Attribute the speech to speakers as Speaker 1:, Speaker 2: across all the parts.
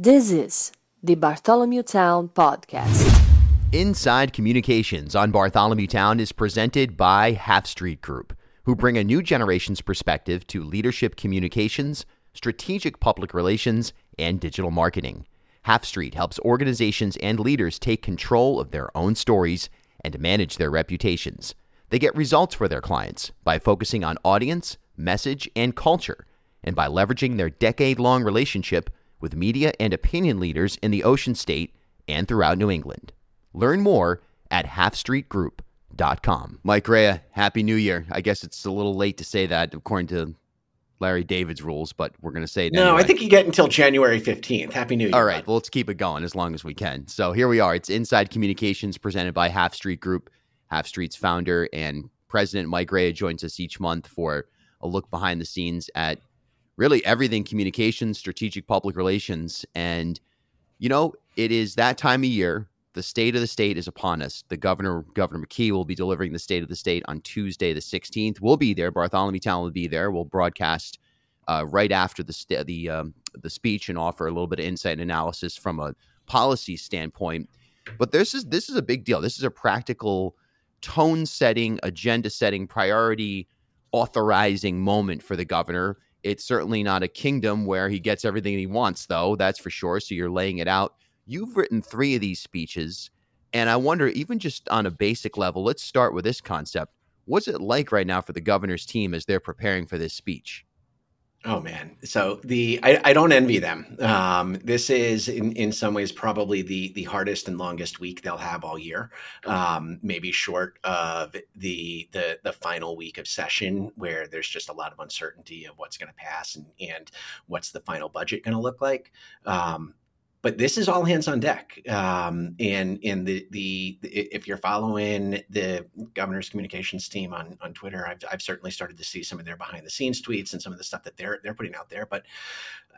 Speaker 1: This is the Bartholomew Town Podcast.
Speaker 2: Inside Communications on Bartholomew Town is presented by Half Street Group, who bring a new generation's perspective to leadership communications, strategic public relations, and digital marketing. Half Street helps organizations and leaders take control of their own stories and manage their reputations. They get results for their clients by focusing on audience, message, and culture, and by leveraging their decade long relationship with media and opinion leaders in the Ocean State and throughout New England. Learn more at halfstreetgroup.com. Mike Raia, Happy New Year. I guess it's a little late to say that according to Larry David's rules, but we're going to say it
Speaker 3: No,
Speaker 2: anyway.
Speaker 3: I think you get until January 15th. Happy New Year.
Speaker 2: All right,
Speaker 3: bud.
Speaker 2: well, let's keep it going as long as we can. So here we are. It's Inside Communications presented by Half Street Group. Half Street's founder and president, Mike Raia, joins us each month for a look behind the scenes at really everything communications, strategic public relations. And, you know, it is that time of year. The state of the state is upon us. The governor, Governor McKee, will be delivering the state of the state on Tuesday, the 16th. We'll be there. Bartholomew Town will be there. We'll broadcast uh, right after the st- the um, the speech and offer a little bit of insight and analysis from a policy standpoint. But this is this is a big deal. This is a practical tone setting, agenda setting, priority authorizing moment for the governor. It's certainly not a kingdom where he gets everything he wants, though. That's for sure. So you're laying it out. You've written three of these speeches, and I wonder, even just on a basic level, let's start with this concept. What's it like right now for the governor's team as they're preparing for this speech?
Speaker 3: Oh man. So the I, I don't envy them. Um, this is in, in some ways probably the the hardest and longest week they'll have all year. Um, maybe short of the the the final week of session where there's just a lot of uncertainty of what's going to pass and and what's the final budget going to look like. Um, but this is all hands on deck. Um, and and the, the if you're following the governor's communications team on on Twitter, I've I've certainly started to see some of their behind the scenes tweets and some of the stuff that they're they're putting out there. But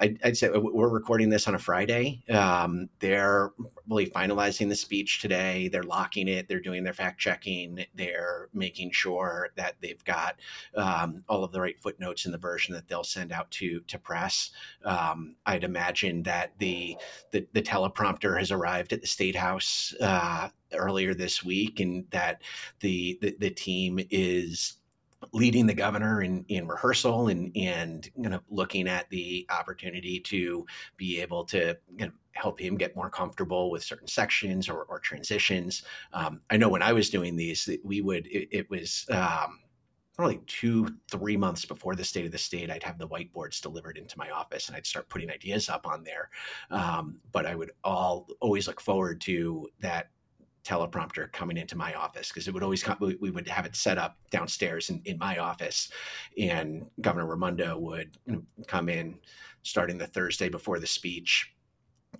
Speaker 3: I'd, I'd say we're recording this on a Friday. Um, they're really finalizing the speech today. They're locking it. They're doing their fact checking. They're making sure that they've got um, all of the right footnotes in the version that they'll send out to to press. Um, I'd imagine that the, the the teleprompter has arrived at the state house uh, earlier this week, and that the the, the team is leading the governor in, in rehearsal and and kind of looking at the opportunity to be able to you know, help him get more comfortable with certain sections or, or transitions. Um, I know when I was doing these, we would it, it was. Um, probably two, three months before the state of the state, I'd have the whiteboards delivered into my office and I'd start putting ideas up on there. Um, but I would all always look forward to that teleprompter coming into my office because it would always come, we, would have it set up downstairs in, in my office and governor raimondo would come in starting the thursday before the speech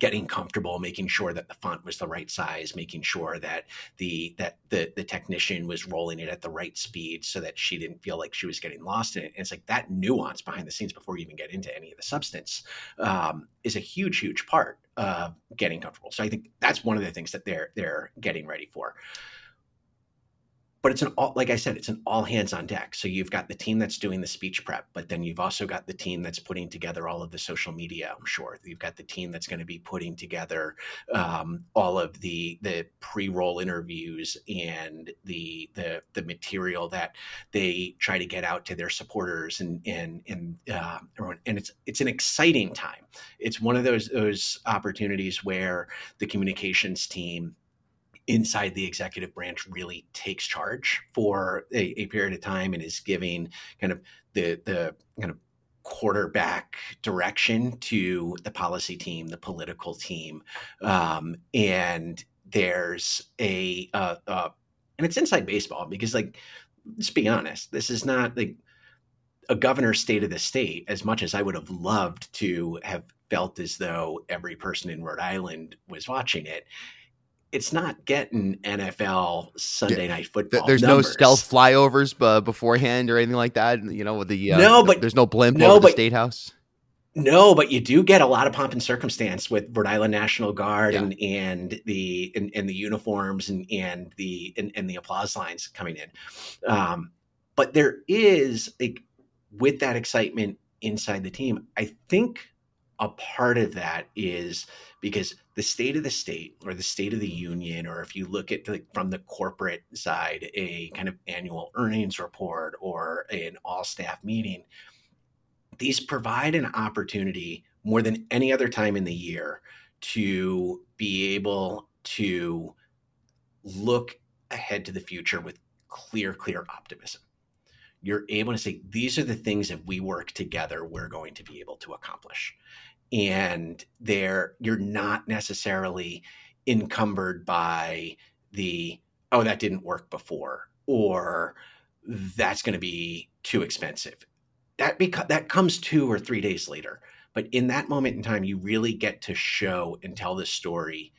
Speaker 3: getting comfortable making sure that the font was the right size making sure that the that the the technician was rolling it at the right speed so that she didn't feel like she was getting lost in it. And it's like that nuance behind the scenes before you even get into any of the substance um, is a huge huge part of getting comfortable. So i think that's one of the things that they're they're getting ready for but it's an all like i said it's an all hands on deck. So you've got the team that's doing the speech prep but then you've also got the team that's putting together all of the social media i'm sure. You've got the team that's going to be putting together um, all of the the pre-roll interviews and the the the material that they try to get out to their supporters and and and uh, everyone. And it's it's an exciting time. It's one of those those opportunities where the communications team inside the executive branch really takes charge for a, a, period of time and is giving kind of the the kind of quarterback direction to the policy team, the political team, um, and there's a uh, uh, and it's inside baseball because like let's be honest, this is not like a governor's state of the state as much as I would have loved to have felt as though every person in Rhode Island was watching it it's not getting NFL Sunday night football.
Speaker 2: There's
Speaker 3: numbers.
Speaker 2: no stealth flyovers uh, beforehand or anything like that. You know, with the uh,
Speaker 3: no, but
Speaker 2: there's no blimp
Speaker 3: no,
Speaker 2: over
Speaker 3: but,
Speaker 2: the state house.
Speaker 3: No, but you do get a lot of pomp and circumstance with Rhode Island National Guard
Speaker 2: Yeah.
Speaker 3: and and the and, and the uniforms and and the and, and the applause lines coming in. Um, but there is like with that excitement inside the team, I think a part of that is because the state of the state or the state of the union, or if you look at like from the corporate side, a kind of annual earnings report or an all staff meeting, these provide an opportunity more than any other time in the year to be able to look ahead to the future with clear, clear optimism. You're able to say, these are the things that we work together, we're going to be able to accomplish. And there, you're not necessarily encumbered by the, oh, that didn't work before, or that's going to be too expensive. That beca- that comes two or three days later. But in that moment in time, you really get to show and tell the story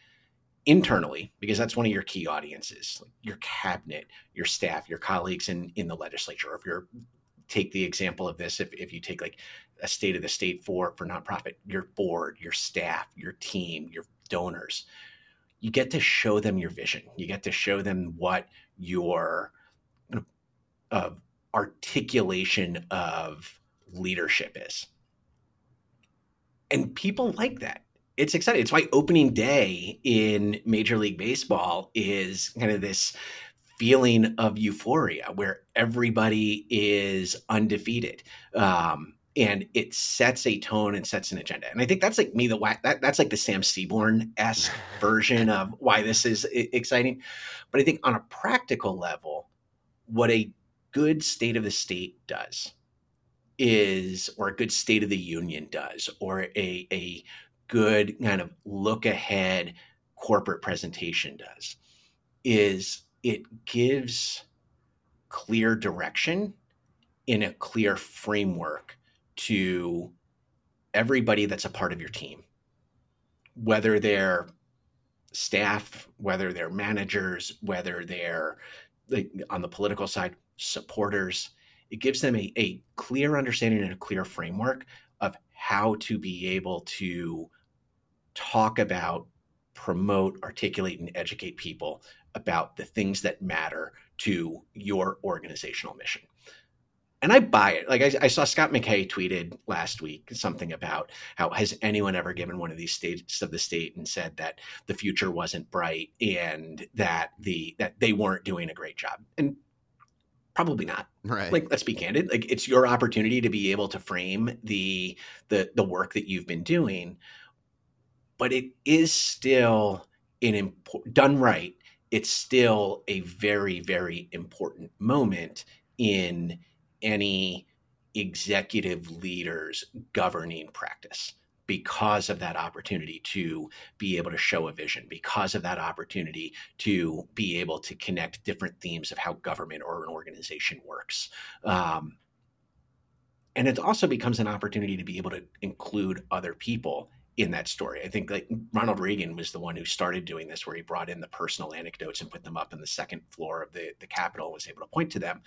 Speaker 3: internally because that's one of your key audiences like your cabinet your staff your colleagues in in the legislature if you're take the example of this if, if you take like a state of the state for for nonprofit your board your staff your team your donors you get to show them your vision you get to show them what your uh, articulation of leadership is and people like that it's exciting. It's why opening day in Major League Baseball is kind of this feeling of euphoria where everybody is undefeated. Um, and it sets a tone and sets an agenda. And I think that's like me, the that, that's like the Sam Seaborn esque version of why this is exciting. But I think on a practical level, what a good state of the state does is, or a good state of the union does, or a, a good kind of look ahead corporate presentation does is it gives clear direction in a clear framework to everybody that's a part of your team whether they're staff whether they're managers whether they're like, on the political side supporters it gives them a, a clear understanding and a clear framework of how to be able to talk about, promote, articulate, and educate people about the things that matter to your organizational mission. And I buy it. Like I, I, saw Scott MacKay tweeted last week something about how has anyone ever given one of these states of the state and said that the future wasn't bright and that the that they weren't doing a great job. And probably not
Speaker 2: right
Speaker 3: like let's be candid like it's your opportunity to be able to frame the the the work that you've been doing but it is still an important done right it's still a very very important moment in any executive leaders governing practice because of that opportunity to be able to show a vision, because of that opportunity to be able to connect different themes of how government or an organization works. Um, and it also becomes an opportunity to be able to include other people in that story. I think like Ronald Reagan was the one who started doing this, where he brought in the personal anecdotes and put them up in the second floor of the, the Capitol, and was able to point to them.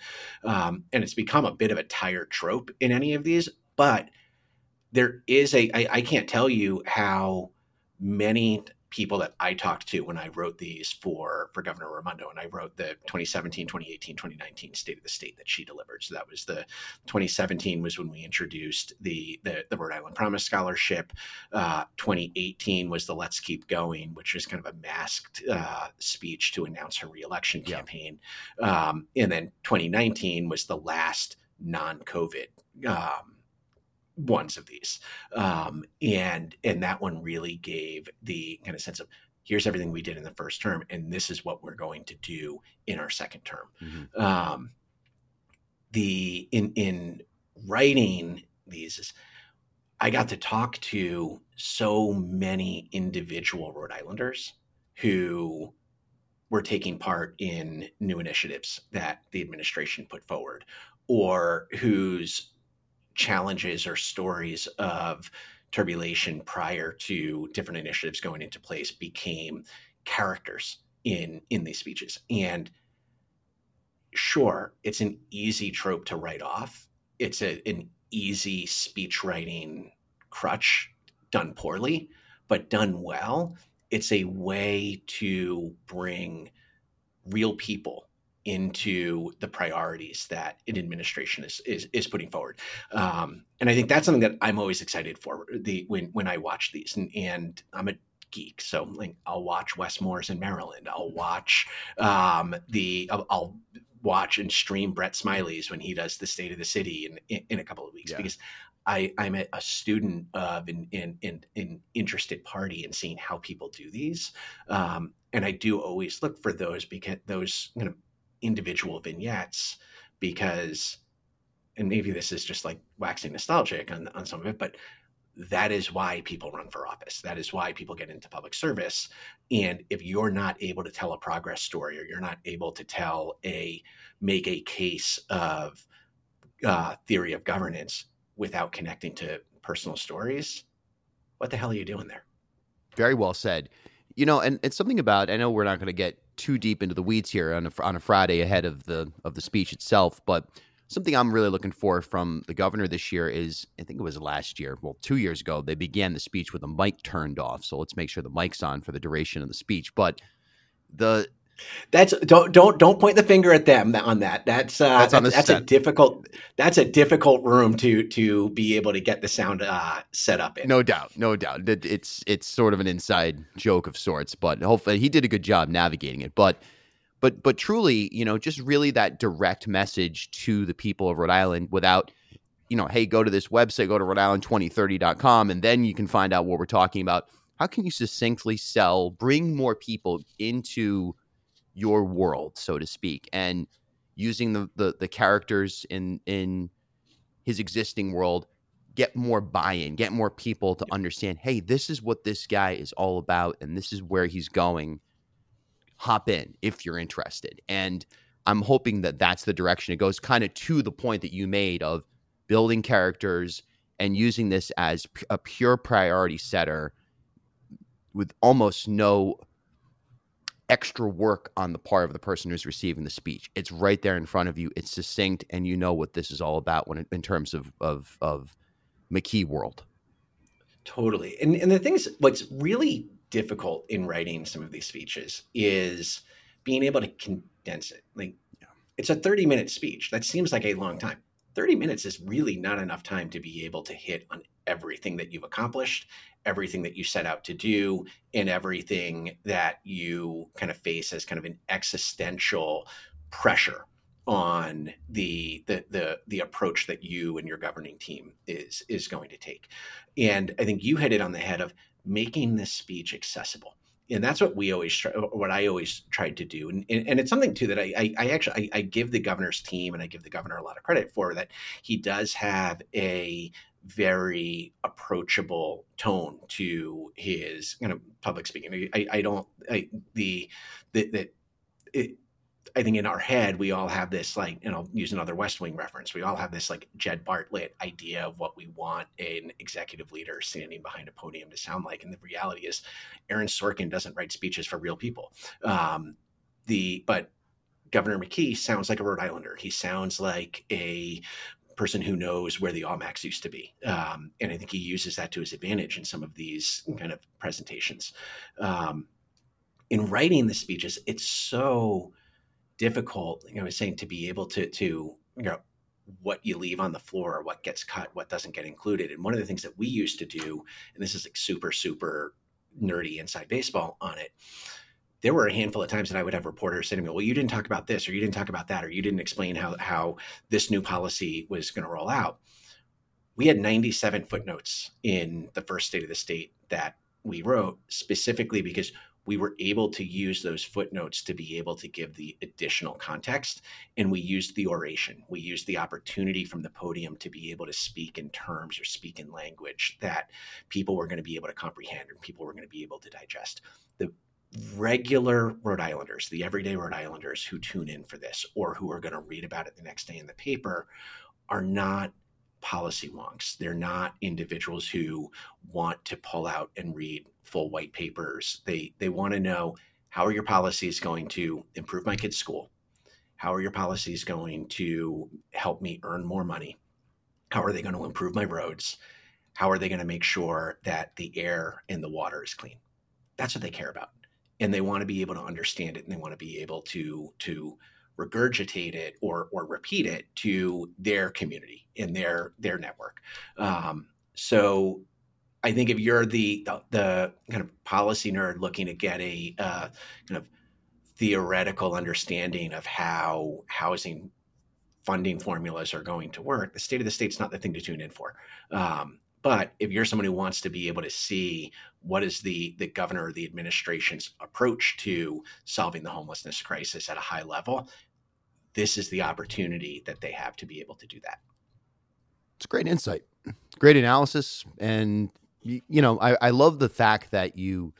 Speaker 3: Um, and it's become a bit of a tired trope in any of these, but there is a I, I can't tell you how many people that I talked to when I wrote these for for Governor Raimondo, and I wrote the 2017, 2018, 2019 State of the State that she delivered. So that was the 2017 was when we introduced the the, the Rhode Island Promise Scholarship. Uh, 2018 was the Let's Keep Going, which was kind of a masked uh, speech to announce her reelection campaign, yeah. um, and then 2019 was the last non-COVID. Um, ones of these um, and and that one really gave the kind of sense of here's everything we did in the first term and this is what we're going to do in our second term mm-hmm. um, the in in writing these i got to talk to so many individual rhode islanders who were taking part in new initiatives that the administration put forward or whose challenges or stories of turbulation prior to different initiatives going into place became characters in in these speeches. And sure it's an easy trope to write off. It's a, an easy speech writing crutch done poorly but done well. It's a way to bring real people into the priorities that an administration is is, is putting forward. Um, and I think that's something that I'm always excited for the when when I watch these. And, and I'm a geek, so like I'll watch Wes Moore's in Maryland. I'll watch um, the I'll, I'll, watch and stream Brett Smiley's when he does the State of the City in in, in a couple of weeks yeah. because I, I'm a, a student of an, in, in, in interested party in seeing how people do these. Um, and I do always look for those because those kind of individual vignettes because, and maybe this is just like waxing nostalgic on, on some of it, but that is why people run for office. That is why people get into public service. And if you're not able to tell a progress story or you're not able to tell a, make a case of uh, theory of governance, without connecting to personal stories, what the hell are you doing there?
Speaker 2: Very well said. You know, and it's something about I know we're not going to get too deep into the weeds here on a, on a Friday ahead of the of the speech itself, but something I'm really looking for from the governor this year is I think it was last year, well, two years ago, they began the speech with the mic turned off. So let's make sure the mic's on for the duration of the speech. But the
Speaker 3: that's don't don't don't point the finger at them on that. That's uh, that's, that's, that's a difficult that's a difficult room to to be able to get the sound uh, set up in.
Speaker 2: No doubt, no doubt. It's it's sort of an inside joke of sorts, but hopefully he did a good job navigating it. But but but truly, you know, just really that direct message to the people of Rhode Island without you know, hey, go to this website, go to Rhode Island 2030.com, and then you can find out what we're talking about. How can you succinctly sell, bring more people into your world, so to speak, and using the, the, the characters in in his existing world, get more buy-in, get more people to understand, hey, this is what this guy is all about, and this is where he's going. Hop in if you're interested, and I'm hoping that that's the direction it goes. Kind of to the point that you made of building characters and using this as a pure priority setter with almost no extra work on the part of the person who's receiving the speech. It's right there in front of you. It's succinct, and you know what this is all about when in terms of of of McKee world.
Speaker 3: Totally, and and the thing is, what's really difficult in writing some of these speeches is being able to condense it. Like, yeah. it's a thirty minute speech. That seems like a long time. 30 minutes is really not enough time to be able to hit on everything that you've accomplished, everything that you set out to do, and everything that you kind of face as kind of an existential pressure on the the the the approach that you and your governing team is is going to take. And I think you hit it on the head of making this speech accessible and that's what we always try, what I always tried to do, and, and, it's something too that I, I, I actually I, I, give the governor's team and I give the governor a lot of credit for that he does have a very approachable tone to his kind of public speaking. I, I don't I, the it, I think in our head we all have this like you know use another West Wing reference. We all have this like Jed Bartlet idea of what we want an executive leader standing behind a podium to sound like, and the reality is, Aaron Sorkin doesn't write speeches for real people. Um, the but Governor McKee sounds like a Rhode Islander. He sounds like a person who knows where the Almacs used to be, um, and I think he uses that to his advantage in some of these kind of presentations. Um, in writing the speeches, it's so difficult, you know, I was saying to be able to to you know what you leave on the floor, what gets cut, what doesn't get included. And one of the things that we used to do, and this is like super, super nerdy inside baseball on it. There were a handful of times that I would have reporters to me, "Well, you didn't talk about this, or you didn't talk about that, or you didn't explain how how this new policy was going to roll out." We had 97 footnotes in the first state of the state that we wrote specifically because we were able to use those footnotes to be able to give the additional context. And we used the oration. We used the opportunity from the podium to be able to speak in terms or speak in language that people were going to be able to comprehend and people were going to be able to digest. The regular Rhode Islanders, the everyday Rhode Islanders who tune in for this or who are going to read about it the next day in the paper are not policy wonks. They're not individuals who want to pull out and read full white papers. They they want to know how are your policies going to improve my kid's school? How are your policies going to help me earn more money? How are they going to improve my roads? How are they going to make sure that the air and the water is clean? That's what they care about. And they want to be able to understand it and they want to be able to to regurgitate it or or repeat it to their community in their their network. Um, so I think if you're the, the, the kind of policy nerd looking to get a uh, kind of theoretical understanding of how housing funding formulas are going to work, the state of the state's not the thing to tune in for. Um, but if you're someone who wants to be able to see what is the the governor or the administration's approach to solving the homelessness crisis at a high level, this is the opportunity that they have to be able to do that.
Speaker 2: It's great insight, great analysis, and you, you know I, I love the fact that you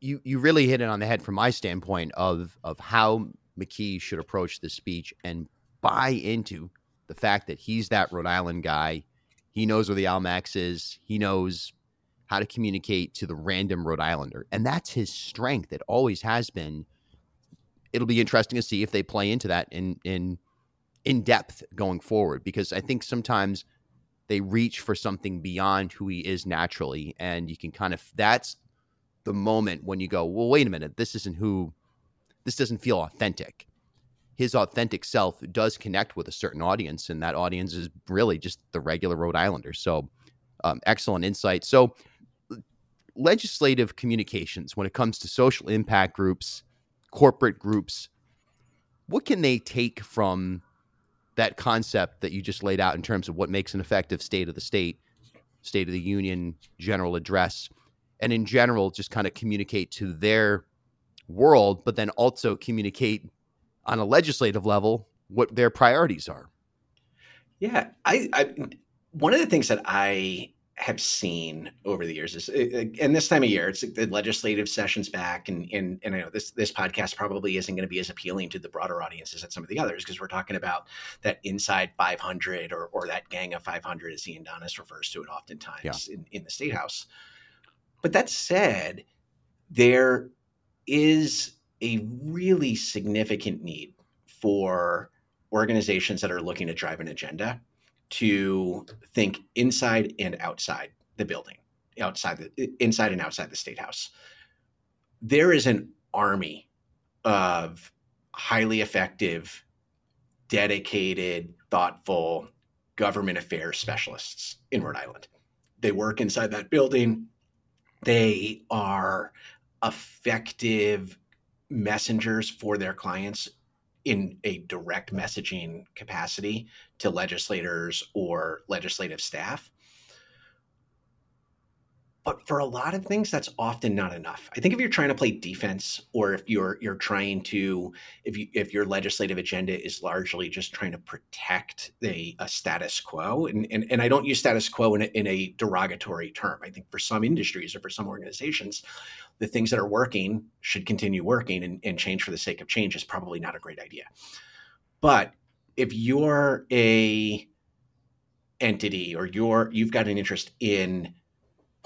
Speaker 2: you you really hit it on the head from my standpoint of of how McKee should approach this speech and buy into the fact that he's that Rhode Island guy. He knows where the Almacs is. He knows how to communicate to the random Rhode Islander, and that's his strength. It always has been. It'll be interesting to see if they play into that in in in depth going forward because I think sometimes they reach for something beyond who he is naturally. And you can kind of that's the moment when you go well wait a minute. This isn't who this doesn't feel authentic his authentic self does connect with a certain audience and that audience is really just the regular rhode islander so um, excellent insight. So legislative communications when it comes to social impact groups corporate groups, what can they take from that concept that you just laid out in terms of what makes an effective state of the state, state of the union, general address, and in general, just kind of communicate to their world, but then also communicate on a legislative level what their priorities are?
Speaker 3: Yeah, I, I one of the things that I have seen over the years is uh, uh, and this time of year it's the legislative sessions back and and, and I know this this podcast probably isn't going to be as appealing to the broader audiences as some of the others because we're talking about that inside 500 or or that gang of 500 as Ian Donnis refers to it oftentimes yeah. in, in the state house but that said there is a really significant need for organizations that are looking to drive an agenda to think inside and outside the building, outside the inside and outside the state house. There is an army of highly effective, dedicated, thoughtful government affairs specialists in Rhode Island. They work inside that building. They are effective messengers for their clients in a direct messaging capacity to legislators or legislative staff. But for a lot of things, that's often not enough. I think if you're trying to play defense, or if you're you're trying to, if you if your legislative agenda is largely just trying to protect the a status quo, and, and and I don't use status quo in a, in a derogatory term. I think for some industries or for some organizations, the things that are working should continue working and, and change for the sake of change is probably not a great idea. But if you're a entity or you're you've got an interest in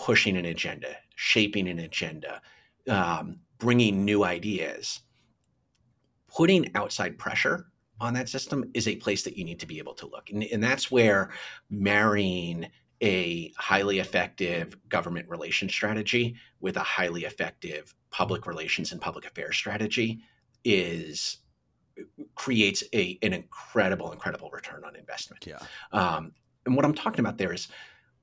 Speaker 3: pushing an agenda, shaping an agenda, um, bringing new ideas, putting outside pressure on that system is a place that you need to be able to look, and, and that's where marrying a highly effective government relations strategy with a highly effective public relations and public affairs strategy is creates a an incredible incredible return on investment.
Speaker 2: Yeah.
Speaker 3: Um, and what i'm talking about there is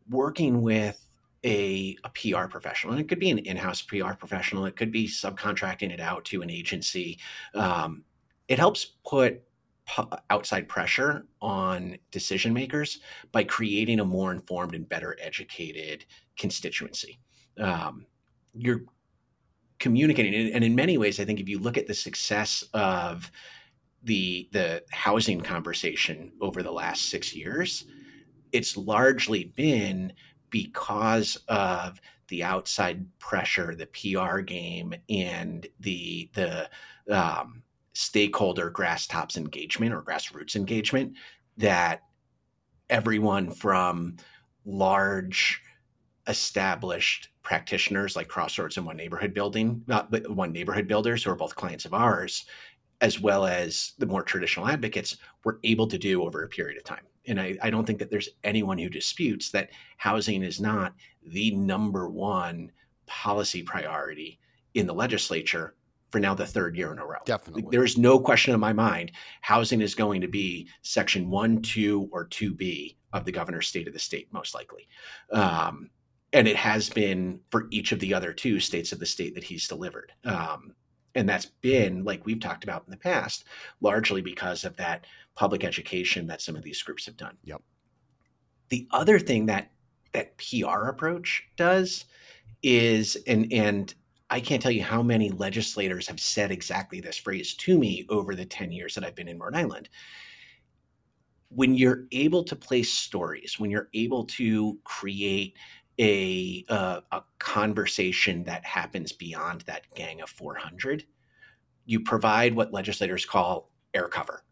Speaker 3: working with a, a pr professional and it could be an in-house pr professional it could be subcontracting it out to an agency um, it helps put outside pressure on decision makers by creating a more informed and better educated constituency. Um, you're communicating, and in many ways, I think if you look at the success of the the housing conversation over the last six years, it's largely been because of the outside pressure, the PR game, and the the um, stakeholder grass tops engagement or grassroots engagement that everyone from large established practitioners like Crossroads and One Neighborhood Building, not but One Neighborhood Builders, who are both clients of ours, as well as the more traditional advocates, were able to do over a period of time. And I, I don't think that there's anyone who disputes that housing is not the number one policy priority in the legislature for now the third year in a row.
Speaker 2: Definitely.
Speaker 3: There is no question in my mind housing is going to be section one, two, or 2B of the governor's state of the state, most likely. Um, and it has been for each of the other two states of the state that he's delivered. Um, and that's been, like we've talked about in the past, largely because of that public education that some of these groups have done.
Speaker 2: Yep.
Speaker 3: The other thing that that PR approach does is, and and I can't tell you how many legislators have said exactly this phrase to me over the 10 years that I've been in Rhode Island. When you're able to place stories, when you're able to create a uh, a conversation that happens beyond that gang of 400, you provide what legislators call air cover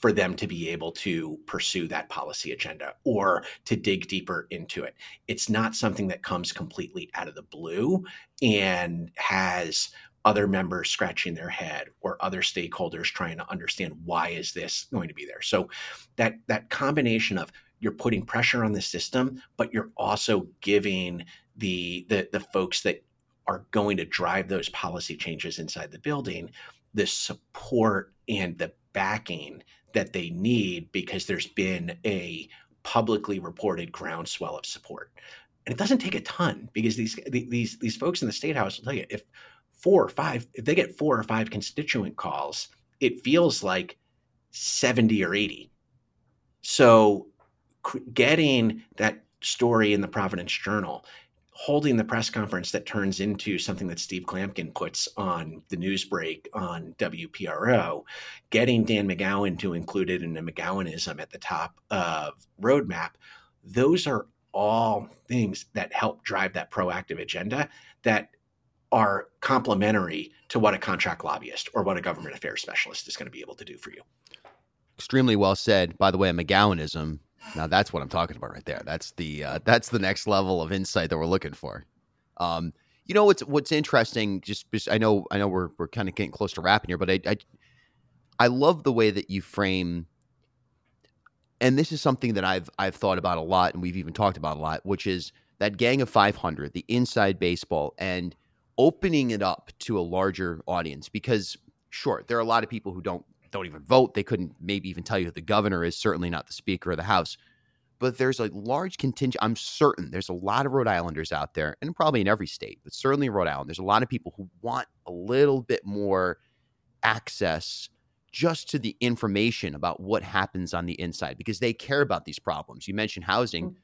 Speaker 3: for them to be able to pursue that policy agenda or to dig deeper into it. It's not something that comes completely out of the blue and has other members scratching their head or other stakeholders trying to understand why is this going to be there. So that that combination of you're putting pressure on the system, but you're also giving the the, the folks that are going to drive those policy changes inside the building the support and the backing that they need because there's been a publicly reported groundswell of support. And it doesn't take a ton because these these these folks in the state house will tell you if four or five if they get four or five constituent calls, it feels like 70 or 80. So getting that story in the Providence Journal holding the press conference that turns into something that Steve Klamkin puts on the news break on WPRO, getting Dan McGowan to include it in a McGowanism at the top of Rhode Map, those are all things that help drive that proactive agenda that are complementary to what a contract lobbyist or what a government affairs specialist is going to be able to do for you.
Speaker 2: Extremely well said. By the way, a McGowanism now that's what I'm talking about right there. That's the uh, that's the next level of insight that we're looking for. Um, you know what's what's interesting? Just, I know I know we're we're kind of getting close to wrapping here, but I, I I love the way that you frame. And this is something that I've I've thought about a lot, and we've even talked about a lot, which is that gang of 500, the inside baseball, and opening it up to a larger audience. Because sure, there are a lot of people who don't don't even vote. They couldn't maybe even tell you who the governor is, certainly not the Speaker of the House. But there's a large contingent. I'm certain there's a lot of Rhode Islanders out there, and probably in every state, but certainly in Rhode Island, there's a lot of people who want a little bit more access just to the information about what happens on the inside because they care about these problems. You mentioned housing. Mm-hmm.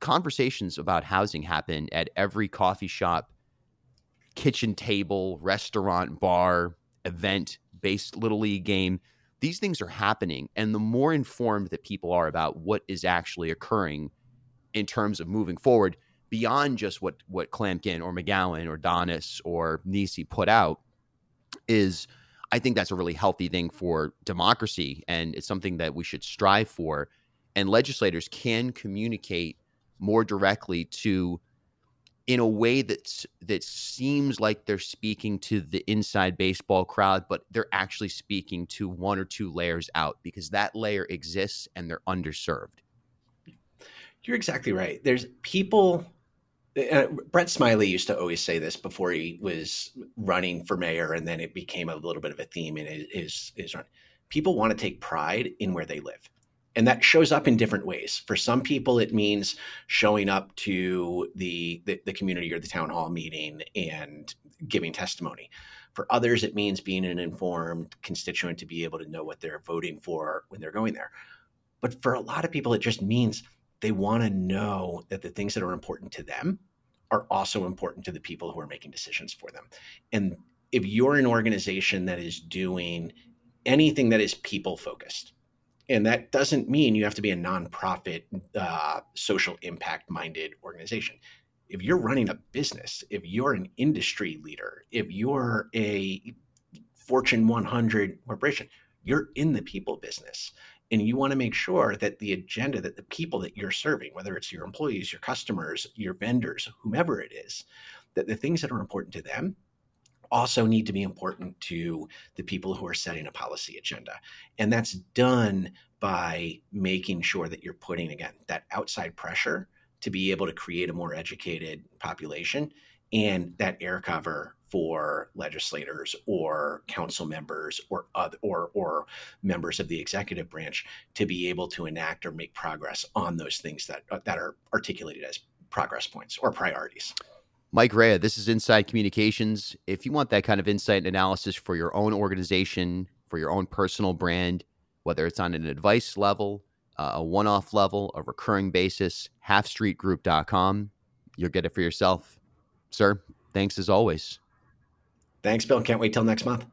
Speaker 2: Conversations about housing happen at every coffee shop, kitchen table, restaurant, bar, event based little league game these things are happening and the more informed that people are about what is actually occurring in terms of moving forward beyond just what what Klamkin or McGowan or Donnis or Nesi put out is I think that's a really healthy thing for democracy and it's something that we should strive for. And legislators can communicate more directly to in a way that that seems like they're speaking to the inside baseball crowd, but they're actually speaking to one or two layers out because that layer exists and they're underserved.
Speaker 3: You're exactly right. There's people. Uh, Brett Smiley used to always say this before he was running for mayor, and then it became a little bit of a theme in his, his run. People want to take pride in where they live and that shows up in different ways. For some people, it means showing up to the, the, the community or the town hall meeting and giving testimony. For others, it means being an informed constituent to be able to know what they're voting for when they're going there. But for a lot of people, it just means they want to know that the things that are important to them are also important to the people who are making decisions for them. And if you're an organization that is doing anything that is people focused, and that doesn't mean you have to be a nonprofit, uh, social impact minded organization. If you're running a business, if you're an industry leader, if you're a Fortune 100 corporation, you're in the people business. And you want to make sure that the agenda that the people that you're serving, whether it's your employees, your customers, your vendors, whomever it is, that the things that are important to them also need to be important to the people who are setting a policy agenda. And that's done by making sure that you're putting, again, that outside pressure to be able to create a more educated population and that air cover for legislators or council members or other, or or members of the executive branch to be able to enact or make progress on those things that uh, that are articulated as progress points or priorities.
Speaker 2: Mike Raia, this is Inside Communications. If you want that kind of insight and analysis for your own organization, for your own personal brand, whether it's on an advice level, uh, a one off level, a recurring basis, halfstreetgroup.com, you'll get it for yourself. Sir, thanks as always.
Speaker 3: Thanks, Bill. Can't wait till next month.